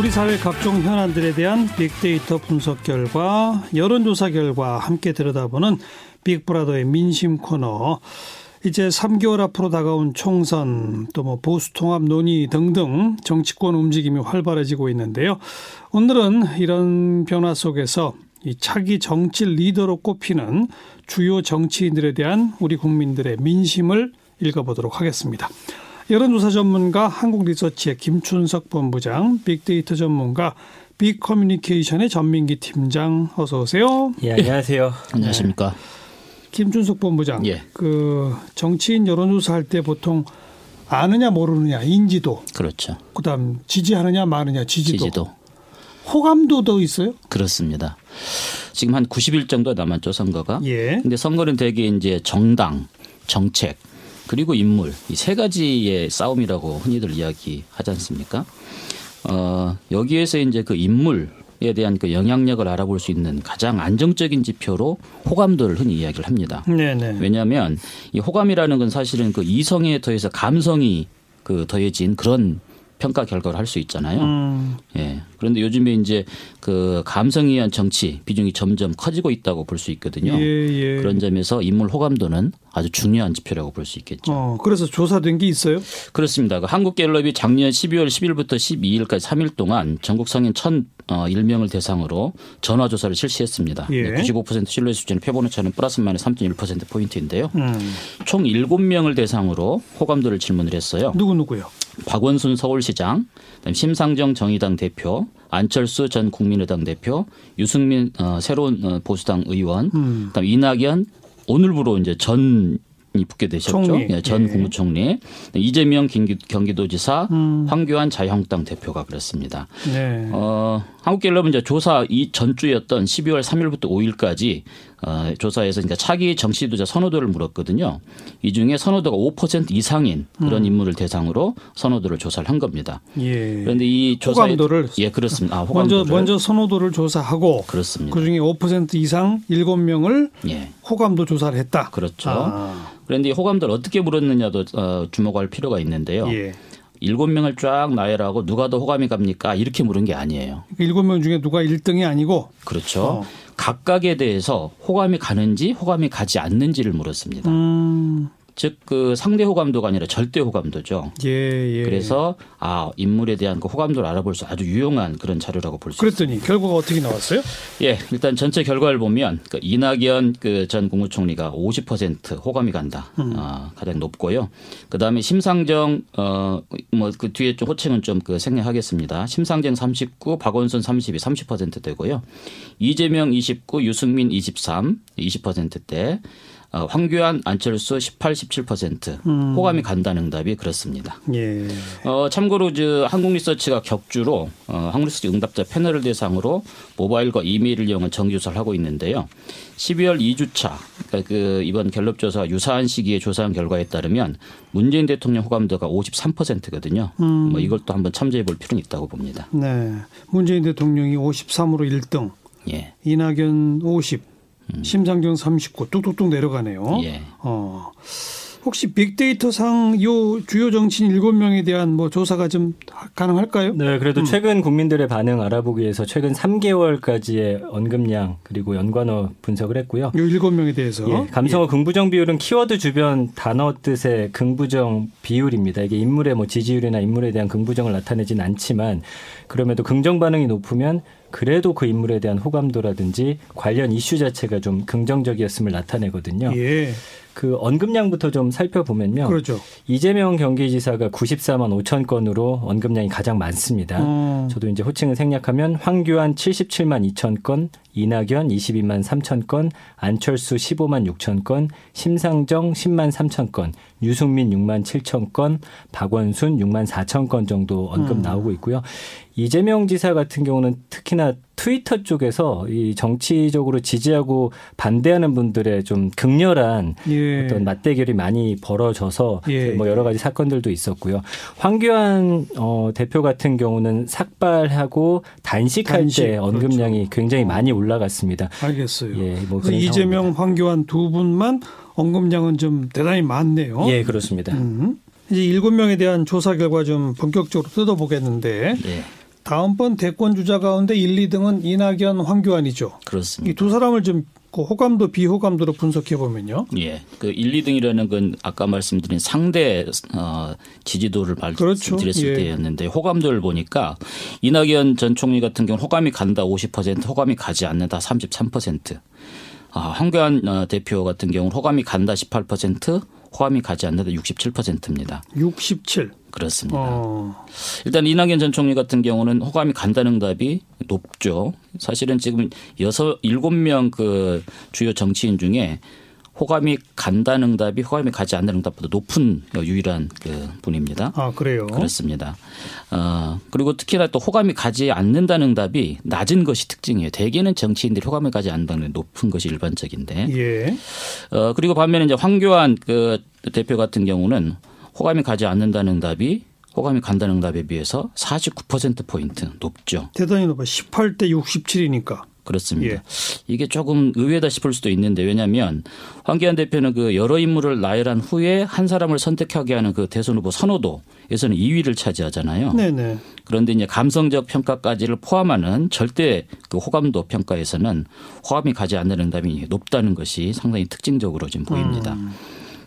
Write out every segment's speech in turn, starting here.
우리 사회 각종 현안들에 대한 빅데이터 분석 결과, 여론조사 결과 함께 들여다보는 빅브라더의 민심 코너. 이제 3개월 앞으로 다가온 총선, 또 뭐 보수 통합 논의 등등 정치권 움직임이 활발해지고 있는데요. 오늘은 이런 변화 속에서 이 차기 정치 리더로 꼽히는 주요 정치인들에 대한 우리 국민들의 민심을 읽어보도록 하겠습니다. 여론조사 전문가 한국리서치의 김춘석 본부장, 빅데이터 전문가 빅커뮤니케이션의 전민기 팀장 어서 오세요. 예, 안녕하세요. 안녕하십니까. 김춘석 본부장. 예. 그 정치인 여론조사 할 때 보통 아느냐 모르느냐 인지도. 그렇죠. 그다음 지지하느냐 마느냐 지지도. 지지도. 호감도 더 있어요? 그렇습니다. 지금 한 90일 정도 남았죠 선거가. 예. 근데 선거는 대개 이제 정당, 정책, 그리고 인물 이 세 가지의 싸움이라고 흔히들 이야기하지 않습니까? 어, 여기에서 이제 그 인물에 대한 그 영향력을 알아볼 수 있는 가장 안정적인 지표로 호감도를 흔히 이야기를 합니다. 네네. 왜냐하면 이 호감이라는 건 사실은 그 이성에 더해서 감성이 그 더해진 그런 평가 결과를 할 수 있잖아요. 음. 예. 그런데 요즘에 이제 그 감성에 의한 정치 비중이 점점 커지고 있다고 볼 수 있거든요. 예, 예. 그런 점에서 인물 호감도는 아주 중요한 지표라고 볼 수 있겠죠. 어, 그래서 조사된 게 있어요? 그렇습니다. 그 한국갤럽이 작년 12월 10일부터 12일까지 3일 동안 전국 성인 1,001명을 어, 대상으로 전화 조사를 실시했습니다. 예. 95% 신뢰 수준의 표본 오 차는 플러스 마이너스 3.1% 포인트인데요. 음. 총 7명을 대상으로 호감도를 질문을 했어요. 누구 누구요? 박원순 서울시장, 심상정 정의당 대표, 안철수 전 국민의당 대표, 유승민 어, 새로운 어, 보수당 의원, 음. 그다음 이낙연 오늘부로 이제 전 이 붙게 되셨죠. 예, 전 예. 국무총리 이재명 경기도지사 음. 황교안 자유한국당 대표가 그랬습니다. 네. 어, 한국갤럽은 이제 조사 이 전주였던 12월 3일부터 5일까지 어, 조사에서 그러니까 차기 정치주자 선호도를 물었거든요. 이 중에 선호도가 5% 이상인 그런 음. 인물을 대상으로 선호도를 조사를 한 겁니다. 예. 그런데 이 조사 호감도를 예 그렇습니다. 아, 호감도를. 먼저 먼저 선호도를 조사하고 그렇습니다. 그 중에 5% 이상 7명을 예. 호감도 조사를 했다. 그렇죠. 아. 그런데 이 호감도를 어떻게 물었느냐도 어, 주목할 필요가 있는데요. 예. 일곱 명을 쫙 나열하고 누가 더 호감이 갑니까? 이렇게 물은 게 아니에요. 일곱 명 중에 누가 1등이 아니고 그렇죠. 어. 각각에 대해서 호감이 가는지 호감이 가지 않는지를 물었습니다. 음. 즉 그 상대 호감도가 아니라 절대 호감도죠. 예, 예. 그래서 아 인물에 대한 그 호감도를 알아볼 수 아주 유용한 그런 자료라고 볼 수 있습니다. 그랬더니 결과가 어떻게 나왔어요? 예, 일단 전체 결과를 보면 그 이낙연 그 전 국무총리가 50% 호감이 간다. 음. 어, 가장 높고요. 그다음에 심상정 어 뭐 그 뒤에 좀 호칭은 좀 그 생략하겠습니다. 심상정 39, 박원순 32, 30%대고요. 이재명 29, 유승민 23, 20%대. 어, 황교안, 안철수 18, 17% 음. 호감이 간다는 응답이 그렇습니다. 예. 어, 참고로 저 한국리서치가 격주로 어, 한국리서치 응답자 패널을 대상으로 모바일과 이메일을 이용한 정기조사를 하고 있는데요. 12월 2주차 그러니까 그 이번 갤럽 조사 유사한 시기에 조사한 결과에 따르면 문재인 대통령 호감도가 53%거든요. 음. 뭐 이걸 또 한번 참조해 볼 필요는 있다고 봅니다. 네. 문재인 대통령이 53으로 1등. 예. 이낙연 50, 음. 심상정 39 뚝뚝뚝 내려가네요. 예. 어. 혹시 빅데이터 상 요 주요 정치인 7명에 대한 뭐 조사가 좀 가능할까요? 네, 그래도 음. 최근 국민들의 반응 알아보기 위해서 최근 3개월까지의 언급량 그리고 연관어 분석을 했고요. 요 7명에 대해서 예, 감성어 예. 긍부정 비율은 키워드 주변 단어 뜻의 긍부정 비율입니다. 이게 인물의 뭐 지지율이나 인물에 대한 긍부정을 나타내진 않지만 그럼에도 긍정 반응이 높으면 그래도 그 인물에 대한 호감도라든지 관련 이슈 자체가 좀 긍정적이었음을 나타내거든요. 예. 그 언급량부터 좀 살펴보면요. 그렇죠. 이재명 경기지사가 94만 5천 건으로 언급량이 가장 많습니다. 어. 저도 이제 호칭을 생략하면 황교안 77만 2천 건, 이낙연 22만 3천 건, 안철수 15만 6천 건, 심상정 10만 3천 건, 유승민 6만 7천 건, 박원순 6만 4천 건 정도 언급 음. 나오고 있고요. 이재명 지사 같은 경우는 특히나 트위터 쪽에서 이 정치적으로 지지하고 반대하는 분들의 좀 극렬한 예. 어떤 맞대결이 많이 벌어져서 예. 뭐 여러 가지 사건들도 있었고요. 황교안 어, 대표 같은 경우는 삭발하고 단식할 단식. 때 언급량이 그렇죠. 굉장히 많이 올라갔습니다. 알겠어요. 예, 뭐 이재명, 황교안 두 분만 언급량은 좀 대단히 많네요. 예, 그렇습니다. 음. 이제 일곱 명에 대한 조사 결과 좀 본격적으로 뜯어보겠는데 네. 다음번 대권 주자 가운데 1, 2등은 이낙연, 황교안이죠. 그렇습니다. 이 두 사람을 좀그 호감도 비호감도로 분석해 보면요. 예. 그 1, 2등이라는 건 아까 말씀드린 상대 어, 지지도를 그렇죠. 말씀드렸을 예. 때였는데 호감도를 보니까 이낙연 전 총리 같은 경우는 호감이 간다 50%, 호감이 가지 않는다 33%. 아, 황교안 어, 대표 같은 경우는 호감이 간다 18%, 호감이 가지 않는다 67%입니다. 67. 그렇습니다. 어. 일단 이낙연 전 총리 같은 경우는 호감이 간다는 응답이 높죠. 사실은 지금 여섯 일곱 명 그 주요 정치인 중에 호감이 간다는 응답이 호감이 가지 않는 응답보다 높은 유일한 그 분입니다. 아, 그래요. 그렇습니다. 어, 그리고 특히나 또 호감이 가지 않는다는 응답이 낮은 것이 특징이에요. 대개는 정치인들이 호감이 가지 않는다는 높은 것이 일반적인데. 예. 어, 그리고 반면에 이제 황교안 그 대표 같은 경우는 호감이 가지 않는다는 응답이 호감이 간다는 응답에 비해서 49%포인트 높죠. 대단히 높아. 18대 67이니까. 그렇습니다. 예. 이게 조금 의외다 싶을 수도 있는데 왜냐하면 황교안 대표는 그 여러 인물을 나열한 후에 한 사람을 선택하게 하는 그 대선 후보 선호도에서는 2위를 차지하잖아요. 네네. 그런데 이제 감성적 평가까지를 포함하는 절대 그 호감도 평가에서는 호감이 가지 않는 응답이 높다는 것이 상당히 특징적으로 지금 보입니다. 음.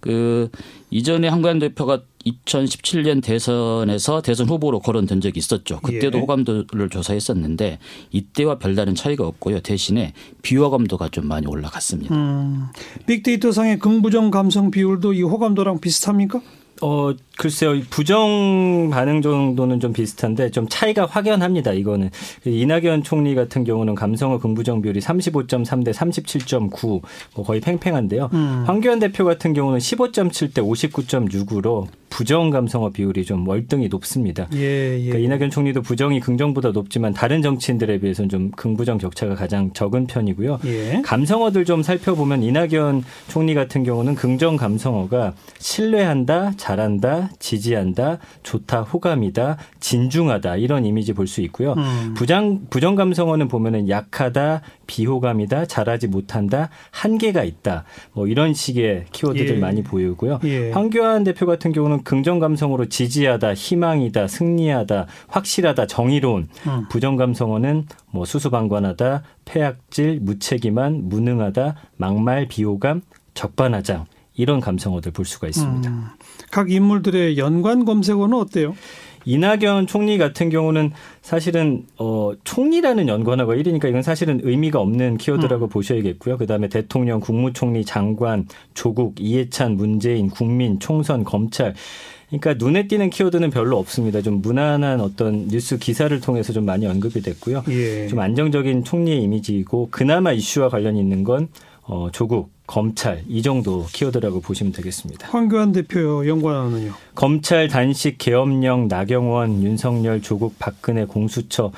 그 이전에 황교안 대표가 2017년 대선에서 대선 후보로 거론된 적이 있었죠. 그때도 예. 호감도를 조사했었는데 이때와 별다른 차이가 없고요. 대신에 비호감도가 좀 많이 올라갔습니다. 음. 빅데이터상의 긍부정 감성 비율도 이 호감도랑 비슷합니까? 어, 글쎄요. 이 부정 반응 정도는 좀 비슷한데 좀 차이가 확연합니다. 이거는. 그 이낙연 총리 같은 경우는 감성어 긍부정 비율이 35.3 대 37.9 뭐 거의 팽팽한데요. 음. 황교안 대표 같은 경우는 15.7 대 59.6으로 부정 감성어 비율이 좀 월등히 높습니다. 예, 예. 그러니까 이낙연 총리도 부정이 긍정보다 높지만 다른 정치인들에 비해서는 좀 긍부정 격차가 가장 적은 편이고요. 예. 감성어들 좀 살펴보면 이낙연 총리 같은 경우는 긍정 감성어가 신뢰한다, 잘한다, 지지한다, 좋다, 호감이다, 진중하다 이런 이미지 볼 수 있고요. 음. 부정 부정 감성어는 보면은 약하다, 비호감이다, 잘하지 못한다, 한계가 있다. 뭐 이런 식의 키워드들 예. 많이 보이고요. 예. 황교안 대표 같은 경우는 긍정 감성으로 지지하다, 희망이다, 승리하다, 확실하다, 정의로운. 음. 부정 감성어는 뭐 수수방관하다, 폐악질, 무책임한, 무능하다, 막말, 비호감, 적반하장 이런 감성어들 볼 수가 있습니다. 음. 각 인물들의 연관 검색어는 어때요? 이낙연 총리 같은 경우는 사실은 어 총리라는 연관어가 1위니까 이건 사실은 의미가 없는 키워드라고 보셔야겠고요. 그다음에 대통령, 국무총리, 장관, 조국, 이해찬, 문재인, 국민, 총선, 검찰 그러니까 눈에 띄는 키워드는 별로 없습니다. 좀 무난한 어떤 뉴스 기사를 통해서 좀 많이 언급이 됐고요. 예. 좀 안정적인 총리의 이미지이고 그나마 이슈와 관련이 있는 건 어, 조국, 검찰 이 정도 키워드라고 보시면 되겠습니다. 황교안 대표 연관어는요? 검찰 단식 계엄령 나경원 윤석열 조국 박근혜 공수처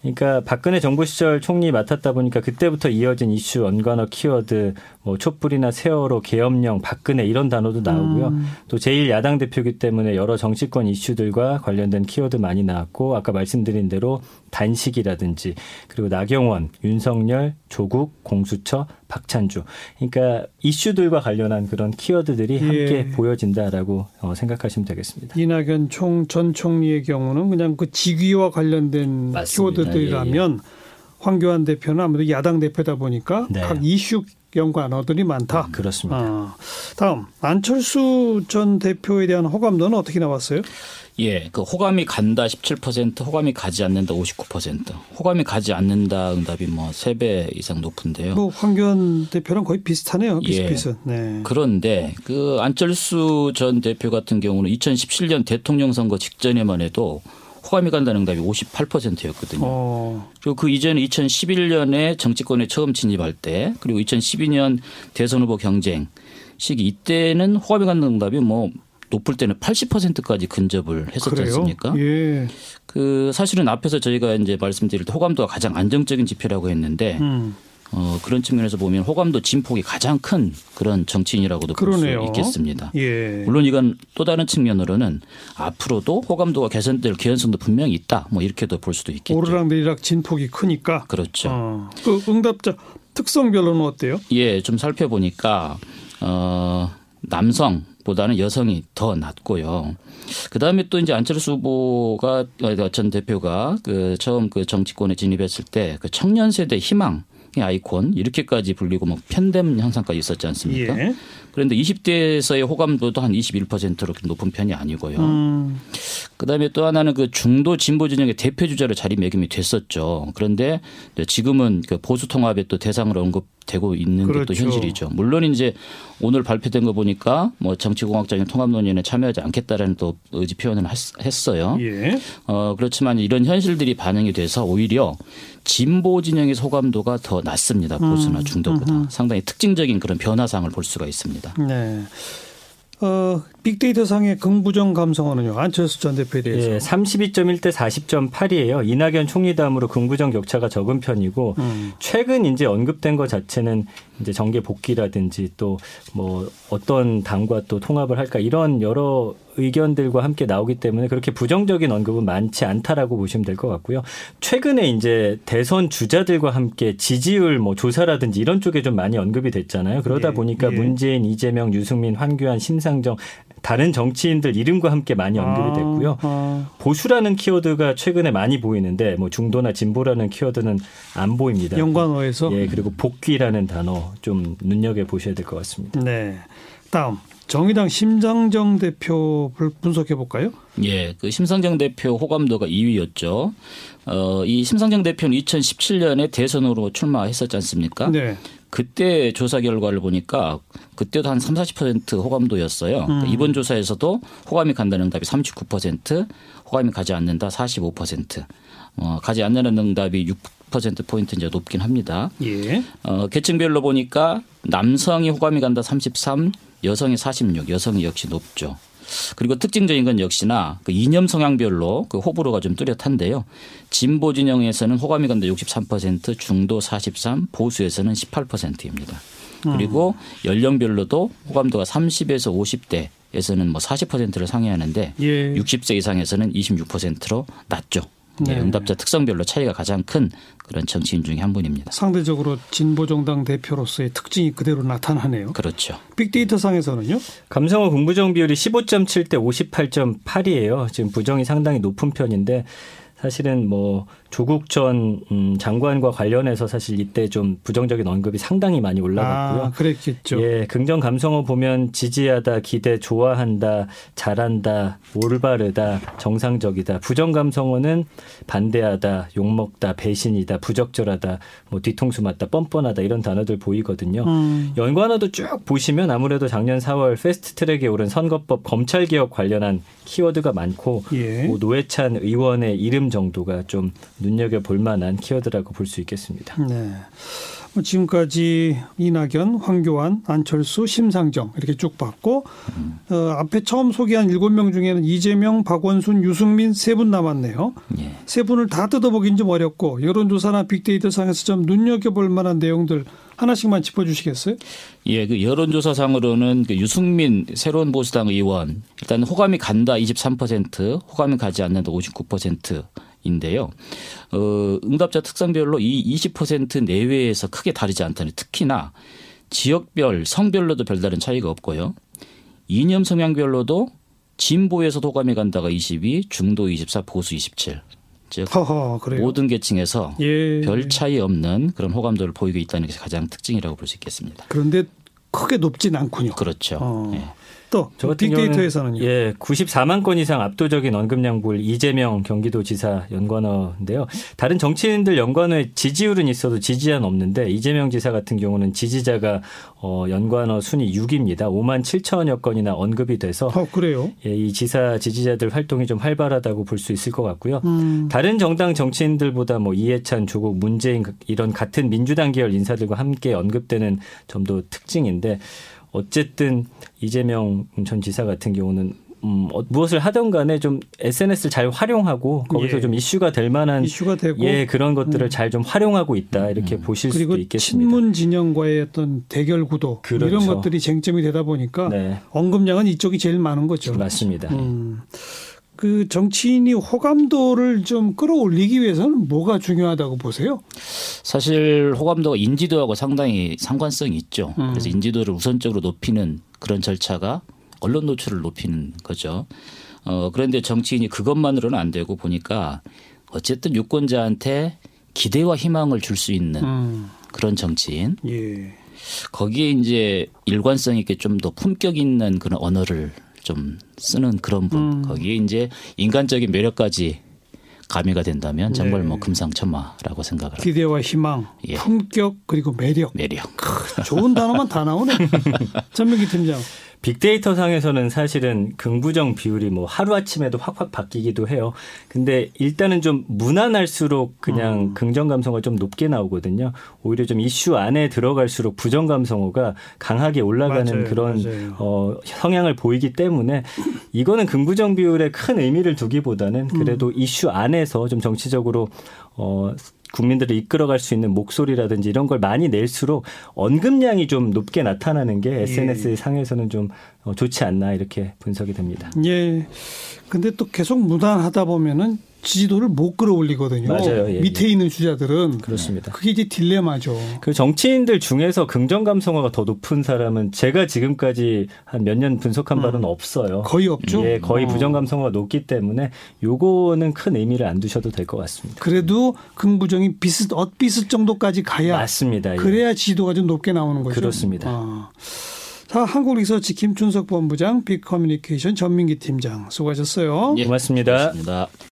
그러니까 박근혜 정부 시절 총리 맡았다 보니까 그때부터 이어진 이슈 언관어 키워드 뭐 촛불이나 세월호 계엄령 박근혜 이런 단어도 나오고요. 음. 또 제일 야당 대표기 때문에 여러 정치권 이슈들과 관련된 키워드 많이 나왔고 아까 말씀드린 대로 단식이라든지 그리고 나경원, 윤석열, 조국, 공수처, 박찬주. 그러니까 이슈들과 관련한 그런 키워드들이 함께 예. 보여진다라고 어, 생각하시면 되겠습니다. 이낙연 총 전 총리의 경우는 그냥 그 직위와 관련된 맞습니다. 키워드 들이라면 황교안 대표는 아무래도 야당 대표다 보니까 네. 각 이슈 연관어들이 많다. 그렇습니다. 아, 다음 안철수 전 대표에 대한 호감도는 어떻게 나왔어요? 예, 그 호감이 간다 17%, 호감이 가지 않는다 59%. 호감이 가지 않는다 응답이 뭐 3배 이상 높은데요. 뭐 황교안 대표랑 거의 비슷하네요. 예. 비슷비슷. 네. 그런데 그 안철수 전 대표 같은 경우는 2017년 대통령 선거 직전에만 해도 호감이 간다는 응답이 58%였거든요. 어, 그리고 그 이전에 2011년에 정치권에 처음 진입할 때 그리고 2012년 대선 후보 경쟁 시기 이때는 호감이 간다는 응답이 뭐 높을 때는 80%까지 근접을 했었지? 않습니까? 예. 그 사실은 앞에서 저희가 이제 말씀드릴 때 호감도가 가장 안정적인 지표라고 했는데 음, 어, 그런 측면에서 보면 호감도 진폭이 가장 큰 그런 정치인이라고도 볼 수. 있겠습니다. 예. 물론 이건 또 다른 측면으로는 앞으로도 호감도가 개선될 개연성도 분명히 있다. 뭐 이렇게도 볼 수도 있겠죠. 오르락 내리락 진폭이 크니까. 그렇죠. 어, 그 응답자 특성별로는 어때요? 예, 좀 살펴보니까 어, 남성 보다는 여성이 더 낮고요. 그 다음에 또 이제 안철수 후보가 어, 전 대표가 그 처음 그 정치권에 진입했을 때 그 청년 세대 희망 아이콘 이렇게까지 불리고 뭐 편됨 현상까지 있었지 않습니까? 예. 그런데 20대에서의 호감도도 한 21%로 높은 편이 아니고요. 음, 그다음에 또 하나는 그 중도 진보 진영의 대표 주자로 자리매김이 됐었죠. 그런데 지금은 그 보수 통합의 또 대상으로 언급 되고 있는 그렇죠. 현실이죠. 물론 이제 오늘 발표된 거 보니까 뭐 정치공학적인 통합 논의에 참여하지 않겠다라는 또 의지 표현을 했- 했어요. 예. 어, 그렇지만 이런 현실들이 반영이 돼서 오히려 진보 진영의 소감도가 더 낮습니다. 보수나 중도보다. 상당히 특징적인 그런 변화상을 볼 수가 있습니다. 네. 어, 빅데이터 상의 긍부정 감성어는요. 안철수 전 대표에 대해서. 예, 32.1 대 40.8이에요. 이낙연 총리 다음으로 긍부정 격차가 적은 편이고 음. 최근 이제 언급된 것 자체는 이제 정계 복귀라든지 또 뭐 어떤 당과 또 통합을 할까 이런 여러 의견들과 함께 나오기 때문에 그렇게 부정적인 언급은 많지 않다라고 보시면 될 것 같고요. 최근에 이제 대선 주자들과 함께 지지율 뭐 조사라든지 이런 쪽에 좀 많이 언급이 됐잖아요. 그러다 예, 보니까 예. 문재인, 이재명, 유승민, 황교안, 심상정 다른 정치인들 이름과 함께 많이 언급이 됐고요. 아, 보수라는 키워드가 최근에 많이 보이는데 뭐 중도나 진보라는 키워드는 안 보입니다. 연관어에서. 예, 그리고 복귀라는 단어 좀 눈여겨 보셔야 될 것 같습니다. 네. 다음 정의당 심상정 대표 불- 분석해 볼까요? 예, 그 심상정 대표 호감도가 2위였죠. 어, 이 심상정 대표는 2017년에 대선으로 출마했었지 않습니까? 네. 그때 조사 결과를 보니까 그때도 한 3, 40% 호감도였어요. 그러니까 이번 조사에서도 호감이 간다는 응답이 39%, 호감이 가지 않는다 45%. 어, 가지 않는 응답이 6% 포인트 이제 높긴 합니다. 예. 어, 계층별로 보니까 남성이 호감이 간다 33, 여성이 46, 여성이 역시 높죠. 그리고 특징적인 건 역시나 그 이념 성향별로 그 호불호가 좀 뚜렷한데요. 진보 진영에서는 호감이 간다 63%, 중도 43, 보수에서는 18%입니다. 그리고 연령별로도 호감도가 30에서 50대 에서는 뭐 40%를 상회하는데 예. 60세 이상에서는 26%로 낮죠. 네, 네. 응답자 특성별로 차이가 가장 큰 그런 정치인 중에 한 분입니다. 상대적으로 진보 정당 대표로서의 특징이 그대로 나타나네요. 그렇죠. 빅데이터 상에서는요. 감성어 긍부정 비율이 15.7 대 58.8이에요. 지금 부정이 상당히 높은 편인데 사실은 뭐 조국 전 음, 장관과 관련해서 사실 이때 좀 부정적인 언급이 상당히 많이 올라갔고요. 아, 그랬겠죠. 예, 긍정 감성어 보면 지지하다, 기대, 좋아한다, 잘한다, 올바르다, 정상적이다. 부정 감성어는 반대하다, 욕먹다, 배신이다, 부적절하다, 뭐 뒤통수 맞다, 뻔뻔하다 이런 단어들 보이거든요. 음, 연관어도 쭉 보시면 아무래도 작년 4월 패스트트랙에 오른 선거법 검찰 개혁 관련한 키워드가 많고 예. 뭐 노회찬 의원의 이름 정도가 좀 눈여겨 볼 만한 키워드라고 볼 수 있겠습니다. 네. 뭐 지금까지 이낙연, 황교안, 안철수, 심상정 이렇게 쭉 봤고 어, 앞에 처음 소개한 일곱 명 중에는 이재명, 박원순, 유승민 세 분 남았네요. 예. 세 분을 다 뜯어보긴 좀 어렵고 여론조사나 빅데이터 상에서 좀 눈여겨볼 만한 내용들 하나씩만 짚어주시겠어요? 예, 그 여론조사상으로는 그 유승민 새로운 보수당 의원 일단 호감이 간다 23%, 호감이 가지 않는다 59% 인데요. 어, 응답자 특성별로 이 20% 내외에서 크게 다르지 않다는 특히나 지역별, 성별로도 별다른 차이가 없고요. 이념 성향별로도 진보에서 호감이 간다가 22, 중도 24, 보수 27. 즉 허허. 모든 계층에서 예. 별 차이 없는 그런 호감도를 보이고 있다는 것이 가장 특징이라고 볼 수 있겠습니다. 그런데 크게 높진 않군요. 그렇죠. 어. 예. 또저 같은 경우는 빅데이터에서는요. 예, 94만 건 이상 압도적인 언급량 볼 이재명 경기도지사 연관어인데요. 다른 정치인들 연관어에 지지율은 있어도 지지자는 없는데 이재명 지사 같은 경우는 지지자가 어, 연관어 순위 6입니다. 5만 7천여 건이나 언급이 돼서 어 그래요. 예, 이 지사 지지자들 활동이 좀 활발하다고 볼 수 있을 것 같고요. 음. 다른 정당 정치인들보다 뭐 이해찬, 조국, 문재인 이런 같은 민주당 계열 인사들과 함께 언급되는 점도 특징인데 어쨌든 이재명 전 지사 같은 경우는 음, 어, 무엇을 하든 간에 좀 SNS를 잘 활용하고 거기서 예. 좀 이슈가 될 만한 이슈가 되고 예 그런 것들을 잘좀 활용하고 있다 이렇게 보실 그리고 수도 있겠습니다. 친문 진영과의 어떤 대결 구도 그렇죠. 이런 것들이 쟁점이 되다 보니까 네, 언급량은 이쪽이 제일 많은 거죠. 맞습니다. 음. 그 정치인이 호감도를 좀 끌어올리기 위해서는 뭐가 중요하다고 보세요? 사실 호감도가 인지도하고 상당히 상관성이 있죠. 음. 그래서 인지도를 우선적으로 높이는 그런 절차가 언론 노출을 높이는 거죠. 어, 그런데 정치인이 그것만으로는 안 되고 보니까 어쨌든 유권자한테 기대와 희망을 줄 수 있는 음. 그런 정치인. 예. 거기에 이제 일관성 있게 좀 더 품격 있는 그런 언어를 좀 쓰는 그런 분. 음. 거기에 이제 인간적인 매력까지 가미가 된다면 정말 네. 뭐 금상첨화라고 생각을 합니다. 기대와 희망, 예. 품격 그리고 매력. 매력. 좋은 단어만 다 나오네. 전명기 팀장. 빅데이터 상에서는 사실은 긍부정 비율이 뭐 하루아침에도 확확 바뀌기도 해요. 근데 일단은 좀 무난할수록 그냥 음. 긍정 감성어가 좀 높게 나오거든요. 오히려 좀 이슈 안에 들어갈수록 부정 감성어가 강하게 올라가는 맞아요, 그런 맞아요. 어, 성향을 보이기 때문에 이거는 긍부정 비율에 큰 의미를 두기보다는 그래도 이슈 안에서 좀 정치적으로 어, 국민들을 이끌어갈 수 있는 목소리라든지 이런 걸 많이 낼수록 언급량이 좀 높게 나타나는 게 SNS 상에서는 좀 어, 좋지 않나 이렇게 분석이 됩니다. 예. 근데 또 계속 무난하다 보면은 지지도를 못 끌어올리거든요. 맞아요. 예, 밑에 있는 주자들은 그렇습니다. 그게 이제 딜레마죠. 그 정치인들 중에서 긍정 감성어가 더 높은 사람은 제가 지금까지 한 몇 년 분석한 바로는 없어요. 거의 없죠. 예, 거의 어. 부정 감성어가 높기 때문에 요거는 큰 의미를 안 두셔도 될 것 같습니다. 그래도 긍부정이 비슷 엇비슷 정도까지 가야 맞습니다. 예. 그래야 지지도가 좀 높게 나오는 거죠. 그렇습니다. 아. 자, 한국리서치 김준석 본부장, 빅커뮤니케이션 전민기 팀장 수고하셨어요. 예, 고맙습니다. 고맙습니다.